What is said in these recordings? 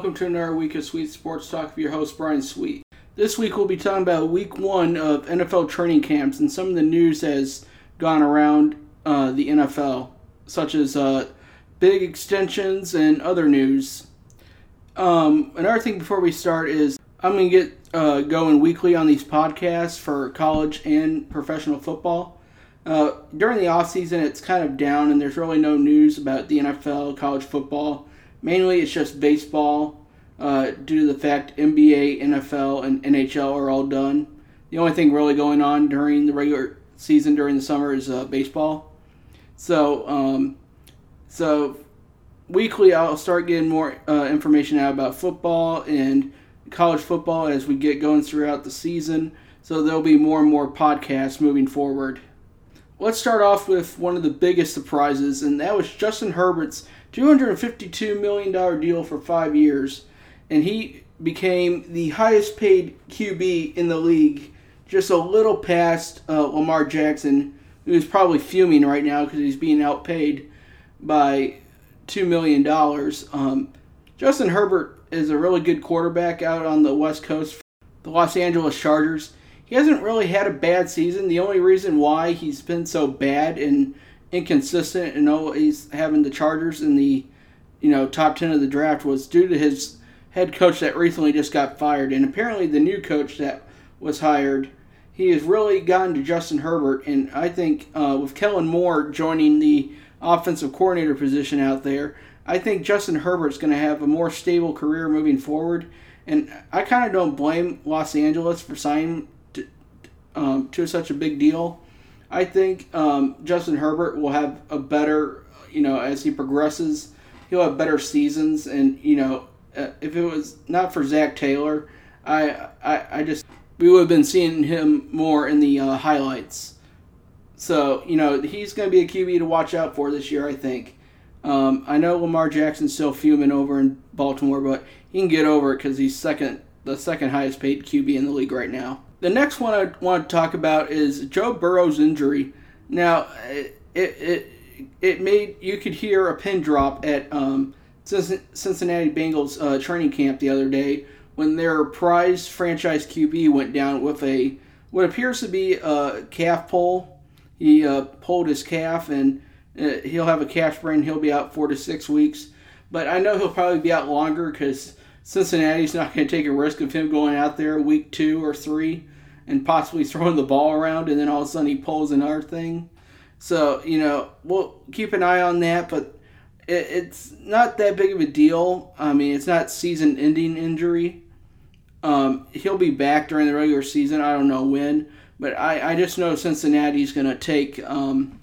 Welcome to another week of Sweet Sports Talk with your host, Brian Sweet. This week we'll be talking about week one of NFL training camps and some of the news that has gone around uh, the NFL, such as uh, big extensions and other news. Um, another thing before we start is I'm going to get uh, going weekly on these podcasts for college and professional football. Uh, during the off season, it's kind of down, and there's really no news about the NFL, college football Mainly, it's just baseball uh, due to the fact NBA, NFL, and NHL are all done. The only thing really going on during the regular season during the summer is uh, baseball. So, um, so weekly, I'll start getting more uh, information out about football and college football as we get going throughout the season. So there'll be more and more podcasts moving forward. Let's start off with one of the biggest surprises, and that was Justin Herbert's $252 million deal for five years, and he became the highest paid QB in the league, just a little past uh, Lamar Jackson, who's probably fuming right now because he's being outpaid by $2 million. Um, Justin Herbert is a really good quarterback out on the West Coast. The Los Angeles Chargers. He hasn't really had a bad season. The only reason why he's been so bad and inconsistent and always having the Chargers in the you know top ten of the draft was due to his head coach that recently just got fired, and apparently the new coach that was hired. He has really gotten to Justin Herbert, and I think uh, with Kellen Moore joining the offensive coordinator position out there, I think Justin Herbert's going to have a more stable career moving forward. And I kind of don't blame Los Angeles for signing to, um, to such a big deal. I think um, Justin Herbert will have a better, you know, as he progresses, he'll have better seasons. And you know, uh, if it was not for Zach Taylor, I, I, I just we would have been seeing him more in the uh, highlights. So you know, he's going to be a QB to watch out for this year. I think. Um, I know Lamar Jackson's still fuming over in Baltimore, but he can get over it because he's second, the second highest paid QB in the league right now. The next one I want to talk about is Joe Burrow's injury. Now, it it it made you could hear a pin drop at um, Cincinnati Bengals uh, training camp the other day when their prized franchise QB went down with a what appears to be a calf pull. He uh, pulled his calf and uh, he'll have a calf sprain. He'll be out four to six weeks. But I know he'll probably be out longer because Cincinnati's not going to take a risk of him going out there week two or three and possibly throwing the ball around, and then all of a sudden he pulls another thing. So you know we'll keep an eye on that, but it, it's not that big of a deal. I mean, it's not season-ending injury. Um, he'll be back during the regular season. I don't know when, but I, I just know Cincinnati's going to take um,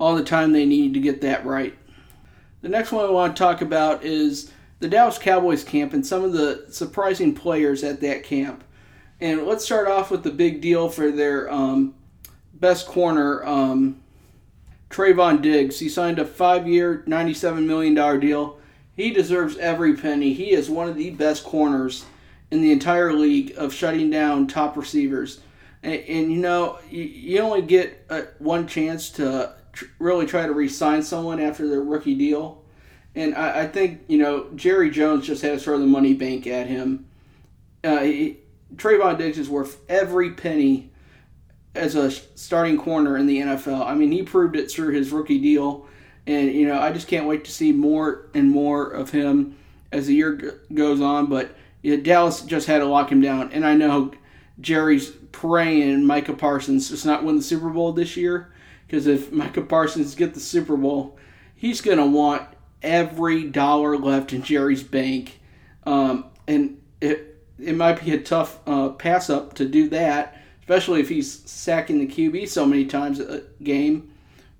all the time they need to get that right. The next one I want to talk about is the Dallas Cowboys camp and some of the surprising players at that camp. And let's start off with the big deal for their um, best corner, um, Trevon Diggs. He signed a five year, $97 million deal. He deserves every penny. He is one of the best corners in the entire league of shutting down top receivers. And, and you know, you, you only get uh, one chance to tr- really try to re sign someone after their rookie deal. And I, I, think, you know, Jerry Jones just had to throw the money bank at him. Uh, he, Trevon Diggs is worth every penny as a starting corner in the NFL. I mean, he proved it through his rookie deal, and you know, I just can't wait to see more and more of him as the year g- goes on. But Dallas just had to lock him down, and I know Jerry's praying Micah Parsons does not win the Super Bowl this year because if Micah Parsons get the Super Bowl, he's gonna want every dollar left in Jerry's bank, um, and it it might be a tough uh, pass up to do that, especially if he's sacking the QB so many times a game.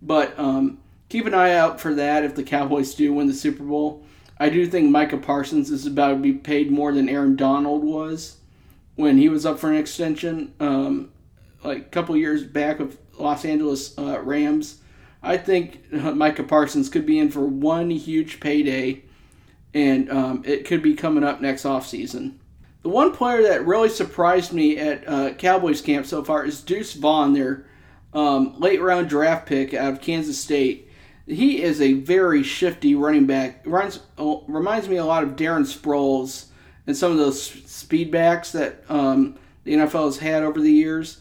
But um, keep an eye out for that if the Cowboys do win the Super Bowl. I do think Micah Parsons is about to be paid more than Aaron Donald was when he was up for an extension, um, like a couple years back of Los Angeles uh, Rams. I think Micah Parsons could be in for one huge payday, and um, it could be coming up next offseason. The one player that really surprised me at uh, Cowboys camp so far is Deuce Vaughn, their um, late round draft pick out of Kansas State. he is a very shifty running back. Reminds, reminds me a lot of Darren Sproles and some of those speed backs that um, the NFL has had over the years.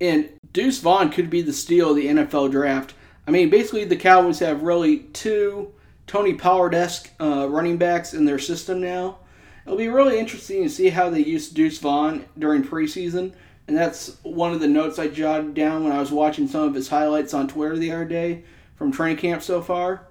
And Deuce Vaughn could be the steal of the NFL draft. I mean, basically, the Cowboys have really two Tony Pollard esque uh, running backs in their system now. It'll be really interesting to see how they use Deuce Vaughn during preseason. And that's one of the notes I jotted down when I was watching some of his highlights on Twitter the other day from training camp so far.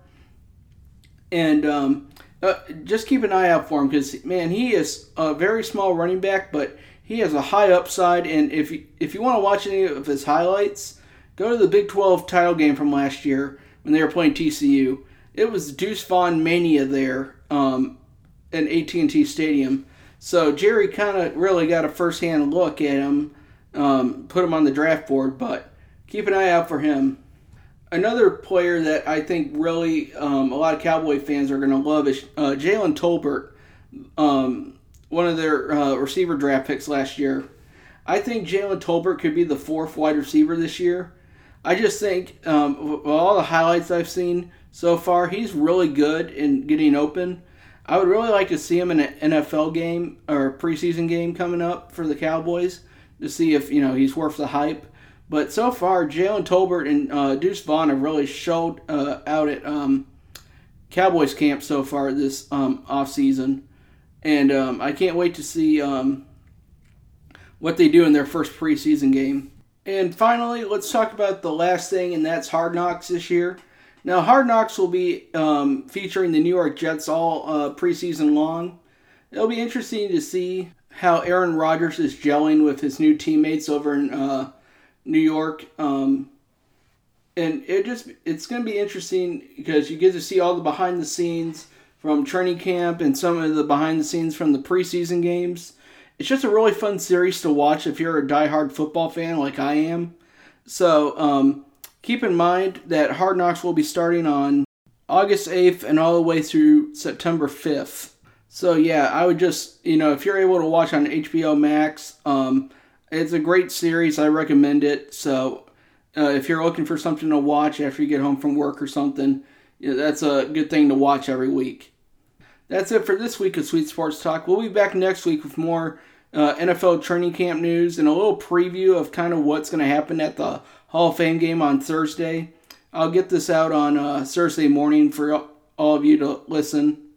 And um, uh, just keep an eye out for him because, man, he is a very small running back, but he has a high upside. And if you, if you want to watch any of his highlights, go to the Big 12 title game from last year when they were playing TCU. It was Deuce Vaughn mania there um, in AT&T Stadium. So Jerry kind of really got a first-hand look at him, um, put him on the draft board, but keep an eye out for him. Another player that I think really um, a lot of Cowboy fans are going to love is uh, Jalen Tolbert, um, one of their uh, receiver draft picks last year. I think Jalen Tolbert could be the fourth wide receiver this year. I just think um, all the highlights I've seen so far, he's really good in getting open. I would really like to see him in an NFL game or preseason game coming up for the Cowboys to see if you know he's worth the hype. But so far, Jalen Tolbert and uh, Deuce Vaughn have really showed uh, out at um, Cowboys camp so far this um, off season, and um, I can't wait to see um, what they do in their first preseason game. And finally, let's talk about the last thing, and that's Hard Knocks this year. Now, Hard Knocks will be um, featuring the New York Jets all uh, preseason long. It'll be interesting to see how Aaron Rodgers is gelling with his new teammates over in uh, New York. Um, and it just it's going to be interesting because you get to see all the behind the scenes from training camp and some of the behind the scenes from the preseason games. It's just a really fun series to watch if you're a diehard football fan like I am. So um, keep in mind that Hard Knocks will be starting on August 8th and all the way through September 5th. So yeah, I would just you know if you're able to watch on HBO Max, um, it's a great series. I recommend it. So uh, if you're looking for something to watch after you get home from work or something, yeah, that's a good thing to watch every week. That's it for this week of Sweet Sports Talk. We'll be back next week with more uh, NFL training camp news and a little preview of kind of what's going to happen at the Hall of Fame game on Thursday. I'll get this out on uh, Thursday morning for all of you to listen.